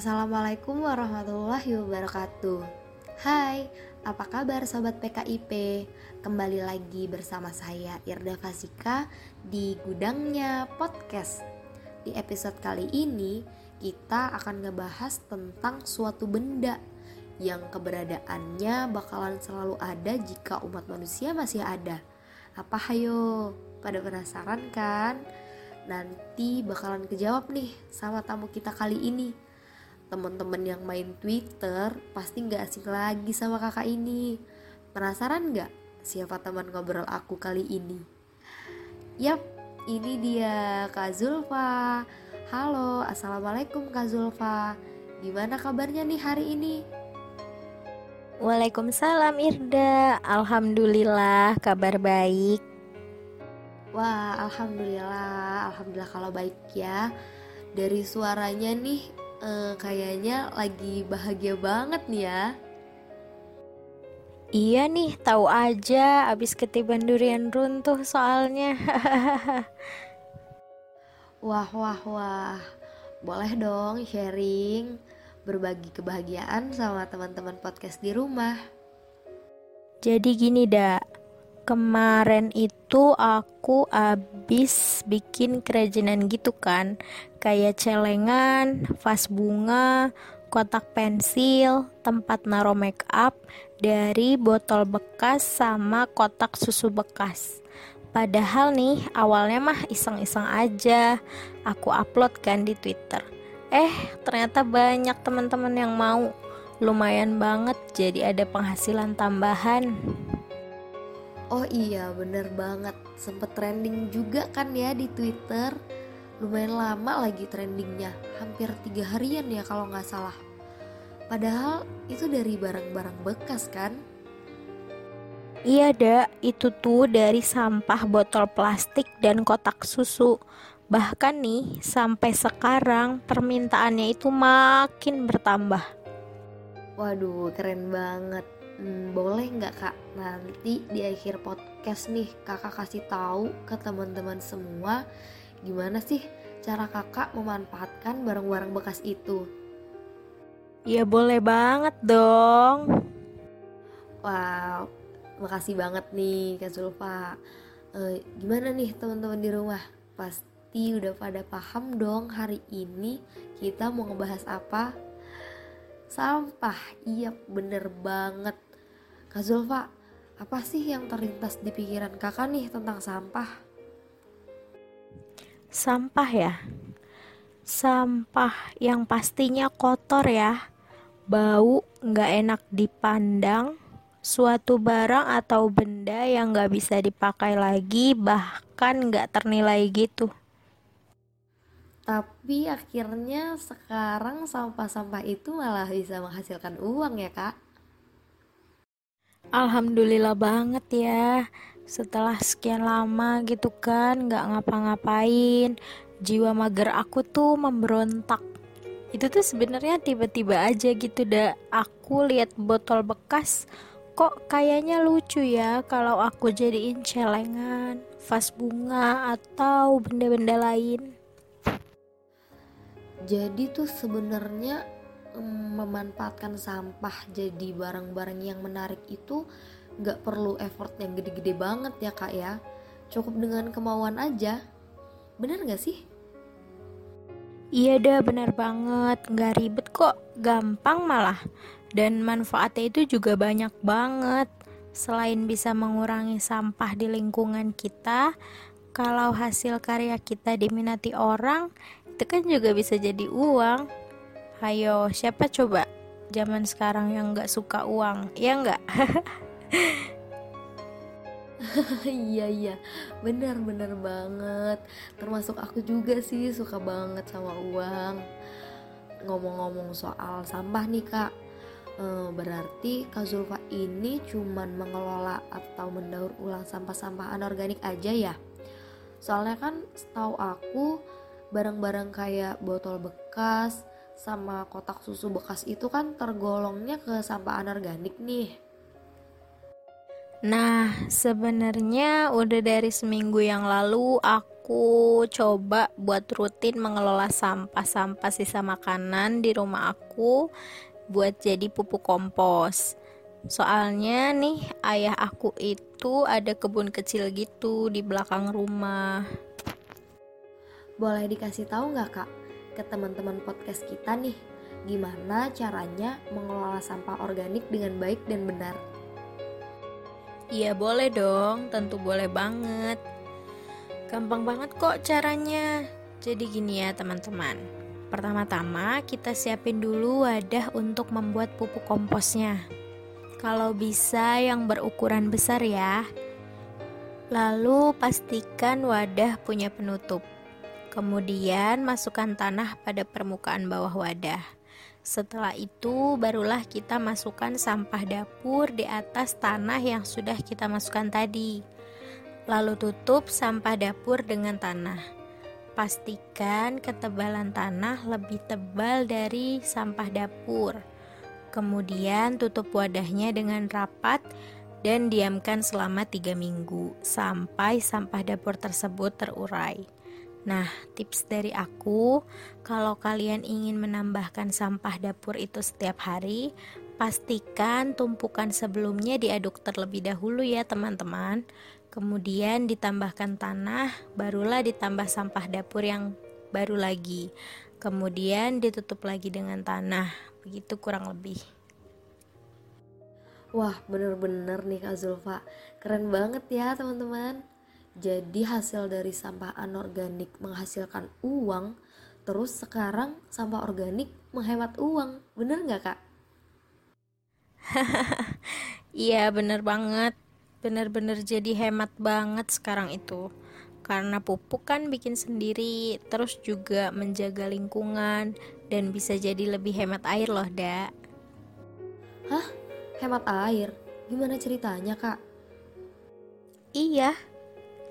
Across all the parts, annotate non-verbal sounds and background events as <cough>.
Assalamualaikum warahmatullahi wabarakatuh Hai, apa kabar sobat PKIP? Kembali lagi bersama saya Irda Fasika di Gudangnya Podcast Di episode kali ini kita akan ngebahas tentang suatu benda Yang keberadaannya bakalan selalu ada jika umat manusia masih ada Apa hayo? Pada penasaran kan? Nanti bakalan kejawab nih sama tamu kita kali ini teman-teman yang main Twitter pasti nggak asing lagi sama kakak ini. Penasaran nggak siapa teman ngobrol aku kali ini? Yap, ini dia Kak Zulfa. Halo, Assalamualaikum Kak Zulfa. Gimana kabarnya nih hari ini? Waalaikumsalam Irda. Alhamdulillah kabar baik. Wah, alhamdulillah, alhamdulillah kalau baik ya. Dari suaranya nih uh, kayaknya lagi bahagia banget nih ya. Iya nih, tahu aja abis ketiban durian runtuh soalnya. <laughs> wah, wah, wah. Boleh dong sharing, berbagi kebahagiaan sama teman-teman podcast di rumah. Jadi gini, Dak kemarin itu aku abis bikin kerajinan gitu kan kayak celengan, vas bunga, kotak pensil, tempat naruh make up dari botol bekas sama kotak susu bekas. Padahal nih awalnya mah iseng-iseng aja aku upload kan di Twitter. Eh ternyata banyak teman-teman yang mau. Lumayan banget jadi ada penghasilan tambahan. Oh iya bener banget. Sempet trending juga kan ya di Twitter. Lumayan lama lagi trendingnya. Hampir tiga harian ya kalau nggak salah. Padahal itu dari barang-barang bekas kan? Iya dak, itu tuh dari sampah botol plastik dan kotak susu. Bahkan nih, sampai sekarang permintaannya itu makin bertambah. Waduh, keren banget hmm, boleh nggak kak nanti di akhir podcast nih kakak kasih tahu ke teman-teman semua gimana sih cara kakak memanfaatkan barang-barang bekas itu? Ya boleh banget dong. Wow, makasih banget nih Kak Zulfa. E, gimana nih teman-teman di rumah? Pasti udah pada paham dong hari ini kita mau ngebahas apa? Sampah, iya bener banget Kak Zulfa, apa sih yang terlintas di pikiran kakak nih tentang sampah? Sampah ya? Sampah yang pastinya kotor ya, bau, nggak enak dipandang, suatu barang atau benda yang nggak bisa dipakai lagi, bahkan nggak ternilai gitu. Tapi akhirnya sekarang sampah-sampah itu malah bisa menghasilkan uang ya kak? Alhamdulillah banget ya. Setelah sekian lama gitu kan nggak ngapa-ngapain. Jiwa mager aku tuh memberontak. Itu tuh sebenarnya tiba-tiba aja gitu dah aku lihat botol bekas kok kayaknya lucu ya kalau aku jadiin celengan vas bunga atau benda-benda lain. Jadi tuh sebenarnya memanfaatkan sampah jadi barang-barang yang menarik itu nggak perlu effort yang gede-gede banget ya kak ya. Cukup dengan kemauan aja. Bener nggak sih? Iya dah bener banget. Nggak ribet kok. Gampang malah. Dan manfaatnya itu juga banyak banget. Selain bisa mengurangi sampah di lingkungan kita Kalau hasil karya kita diminati orang Itu kan juga bisa jadi uang Hayo, siapa coba? Zaman sekarang yang nggak suka uang? Ya nggak? <laughs> iya iya. Bener bener banget. Termasuk aku juga sih suka banget sama uang. Ngomong-ngomong soal sampah nih kak. Eh, berarti Kak Zulfa ini cuman mengelola atau mendaur ulang sampah-sampah anorganik aja ya? Soalnya kan setahu aku barang-barang kayak botol bekas sama kotak susu bekas itu kan tergolongnya ke sampah anorganik nih. Nah, sebenarnya udah dari seminggu yang lalu aku coba buat rutin mengelola sampah-sampah sisa makanan di rumah aku buat jadi pupuk kompos. Soalnya nih ayah aku itu ada kebun kecil gitu di belakang rumah. Boleh dikasih tahu nggak kak ke teman-teman podcast kita nih gimana caranya mengelola sampah organik dengan baik dan benar? Iya boleh dong, tentu boleh banget. Gampang banget kok caranya. Jadi gini ya teman-teman. Pertama-tama kita siapin dulu wadah untuk membuat pupuk komposnya. Kalau bisa yang berukuran besar ya. Lalu pastikan wadah punya penutup. Kemudian masukkan tanah pada permukaan bawah wadah. Setelah itu barulah kita masukkan sampah dapur di atas tanah yang sudah kita masukkan tadi. Lalu tutup sampah dapur dengan tanah. Pastikan ketebalan tanah lebih tebal dari sampah dapur. Kemudian tutup wadahnya dengan rapat dan diamkan selama 3 minggu sampai sampah dapur tersebut terurai. Nah, tips dari aku, kalau kalian ingin menambahkan sampah dapur itu setiap hari, pastikan tumpukan sebelumnya diaduk terlebih dahulu ya teman-teman kemudian ditambahkan tanah, barulah ditambah sampah dapur yang baru lagi. Kemudian ditutup lagi dengan tanah, begitu kurang lebih. Wah, bener-bener nih Kak Zulfa. Keren banget ya teman-teman. Jadi hasil dari sampah anorganik menghasilkan uang, terus sekarang sampah organik menghemat uang. Bener nggak Kak? <laughs> Iya, bener banget bener-bener jadi hemat banget sekarang itu karena pupuk kan bikin sendiri terus juga menjaga lingkungan dan bisa jadi lebih hemat air loh dak Hah? Hemat air? Gimana ceritanya kak? Iya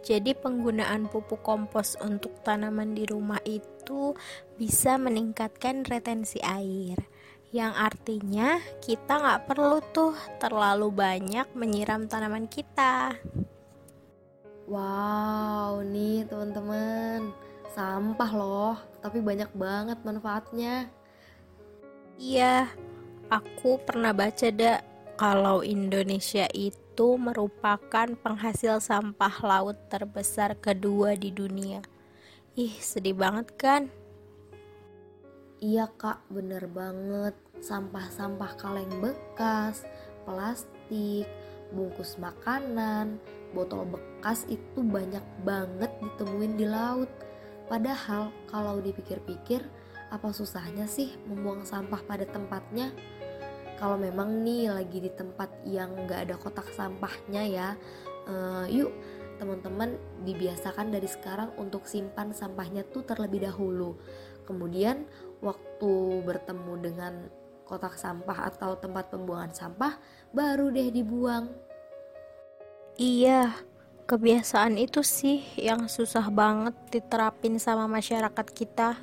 jadi penggunaan pupuk kompos untuk tanaman di rumah itu bisa meningkatkan retensi air yang artinya kita nggak perlu tuh terlalu banyak menyiram tanaman kita. Wow, nih teman-teman, sampah loh, tapi banyak banget manfaatnya. Iya, aku pernah baca dak kalau Indonesia itu merupakan penghasil sampah laut terbesar kedua di dunia. Ih, sedih banget kan? Iya kak, bener banget. Sampah-sampah kaleng bekas, plastik, bungkus makanan, botol bekas itu banyak banget ditemuin di laut. Padahal kalau dipikir-pikir, apa susahnya sih membuang sampah pada tempatnya? Kalau memang nih lagi di tempat yang gak ada kotak sampahnya ya, uh, yuk teman-teman dibiasakan dari sekarang untuk simpan sampahnya tuh terlebih dahulu. Kemudian waktu bertemu dengan kotak sampah atau tempat pembuangan sampah baru deh dibuang. Iya, kebiasaan itu sih yang susah banget diterapin sama masyarakat kita.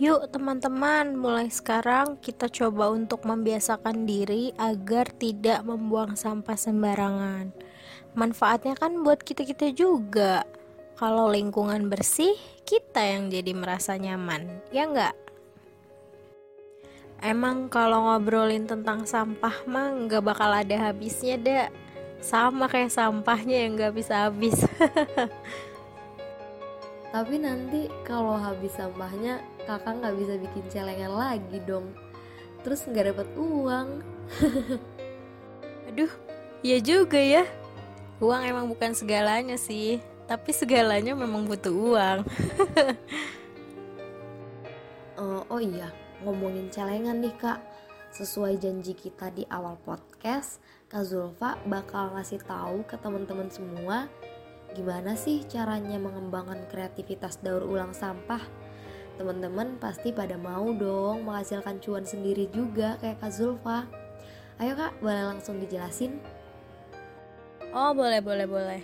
Yuk teman-teman, mulai sekarang kita coba untuk membiasakan diri agar tidak membuang sampah sembarangan. Manfaatnya kan buat kita-kita juga. Kalau lingkungan bersih, kita yang jadi merasa nyaman, ya enggak? Emang kalau ngobrolin tentang sampah mah nggak bakal ada habisnya deh. Sama kayak sampahnya yang nggak bisa habis. <laughs> Tapi nanti kalau habis sampahnya kakak nggak bisa bikin celengan lagi dong. Terus nggak dapat uang. <laughs> Aduh, ya juga ya. Uang emang bukan segalanya sih, tapi segalanya memang butuh uang. uh, <laughs> oh iya, ngomongin celengan nih kak Sesuai janji kita di awal podcast Kak Zulfa bakal ngasih tahu ke teman-teman semua Gimana sih caranya mengembangkan kreativitas daur ulang sampah Teman-teman pasti pada mau dong menghasilkan cuan sendiri juga kayak Kak Zulfa. Ayo kak, boleh langsung dijelasin? Oh boleh boleh boleh.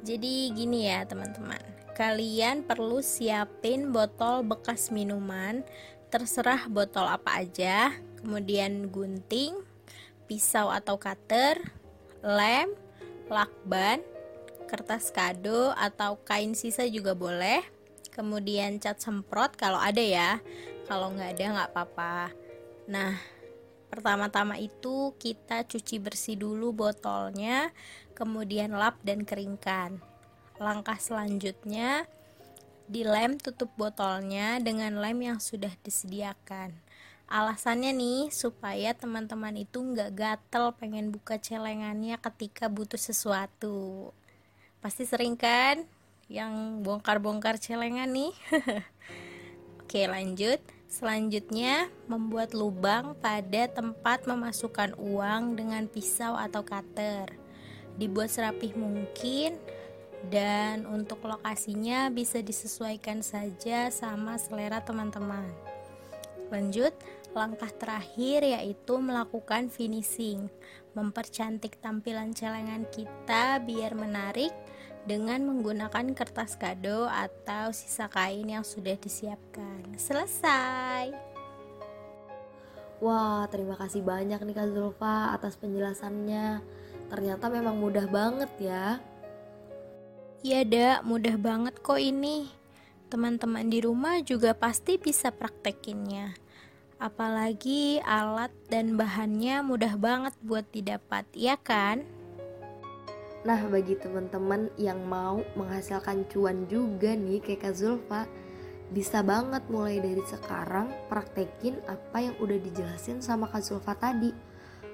Jadi gini ya teman-teman. Kalian perlu siapin botol bekas minuman. Terserah botol apa aja, kemudian gunting, pisau atau cutter, lem, lakban, kertas kado atau kain sisa juga boleh. Kemudian cat semprot kalau ada ya. Kalau nggak ada nggak apa-apa. Nah, pertama-tama itu kita cuci bersih dulu botolnya, kemudian lap dan keringkan. Langkah selanjutnya, dilem tutup botolnya dengan lem yang sudah disediakan. Alasannya nih supaya teman-teman itu nggak gatel pengen buka celengannya ketika butuh sesuatu. Pasti sering kan yang bongkar-bongkar celengan nih. <laughs> Oke lanjut. Selanjutnya membuat lubang pada tempat memasukkan uang dengan pisau atau cutter. Dibuat serapih mungkin dan untuk lokasinya bisa disesuaikan saja sama selera teman-teman. Lanjut, langkah terakhir yaitu melakukan finishing, mempercantik tampilan celengan kita biar menarik dengan menggunakan kertas kado atau sisa kain yang sudah disiapkan. Selesai. Wah, terima kasih banyak nih Kak Zulfa atas penjelasannya. Ternyata memang mudah banget ya. Iya, Dak, mudah banget kok ini. Teman-teman di rumah juga pasti bisa praktekinnya. Apalagi alat dan bahannya mudah banget buat didapat, ya kan? Nah, bagi teman-teman yang mau menghasilkan cuan juga nih kayak Kak Zulfa, bisa banget mulai dari sekarang praktekin apa yang udah dijelasin sama Kak Zulfa tadi.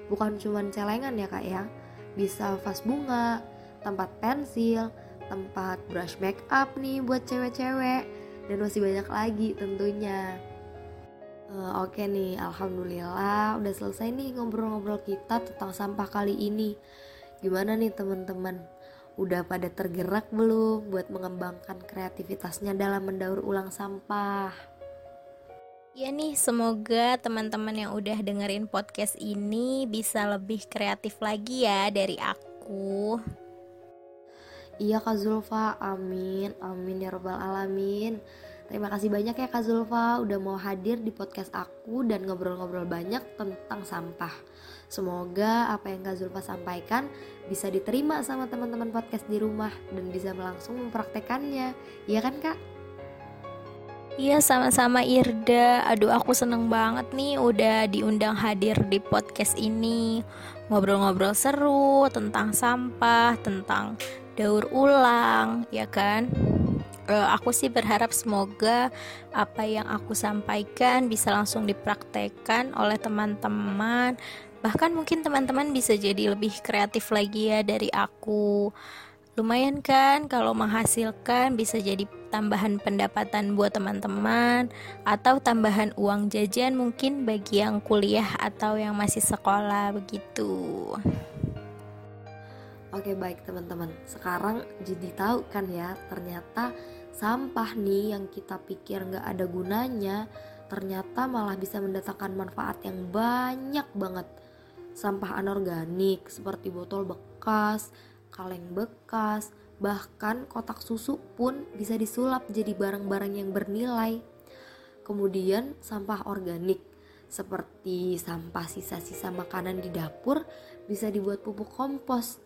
Bukan cuma celengan ya kak ya, bisa vas bunga, tempat pensil, tempat brush make up nih buat cewek-cewek dan masih banyak lagi tentunya. Uh, Oke okay nih, alhamdulillah udah selesai nih ngobrol-ngobrol kita tentang sampah kali ini. Gimana nih teman-teman? Udah pada tergerak belum buat mengembangkan kreativitasnya dalam mendaur ulang sampah? Ya nih, semoga teman-teman yang udah dengerin podcast ini bisa lebih kreatif lagi ya dari aku. Iya Kak Zulfa, amin, amin ya robbal alamin. Terima kasih banyak ya Kak Zulfa udah mau hadir di podcast aku dan ngobrol-ngobrol banyak tentang sampah. Semoga apa yang Kak Zulfa sampaikan bisa diterima sama teman-teman podcast di rumah dan bisa langsung mempraktekannya. Iya kan Kak? Iya sama-sama Irda Aduh aku seneng banget nih udah diundang hadir di podcast ini Ngobrol-ngobrol seru tentang sampah, tentang daur ulang ya kan uh, aku sih berharap semoga apa yang aku sampaikan bisa langsung dipraktekkan oleh teman-teman bahkan mungkin teman-teman bisa jadi lebih kreatif lagi ya dari aku lumayan kan kalau menghasilkan bisa jadi tambahan pendapatan buat teman-teman atau tambahan uang jajan mungkin bagi yang kuliah atau yang masih sekolah begitu. Oke baik teman-teman, sekarang jadi tahu kan ya ternyata sampah nih yang kita pikir nggak ada gunanya ternyata malah bisa mendatangkan manfaat yang banyak banget. Sampah anorganik seperti botol bekas, kaleng bekas, bahkan kotak susu pun bisa disulap jadi barang-barang yang bernilai. Kemudian sampah organik seperti sampah sisa-sisa makanan di dapur bisa dibuat pupuk kompos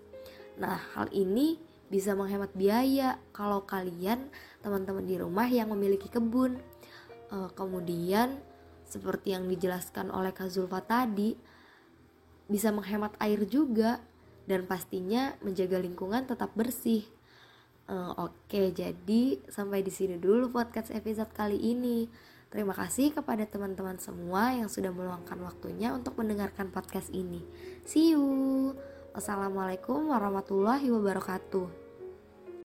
Nah, hal ini bisa menghemat biaya kalau kalian teman-teman di rumah yang memiliki kebun. Uh, kemudian seperti yang dijelaskan oleh Kak Zulfa tadi, bisa menghemat air juga dan pastinya menjaga lingkungan tetap bersih. Uh, Oke, okay, jadi sampai di sini dulu podcast episode kali ini. Terima kasih kepada teman-teman semua yang sudah meluangkan waktunya untuk mendengarkan podcast ini. See you. Wassalamualaikum warahmatullahi wabarakatuh.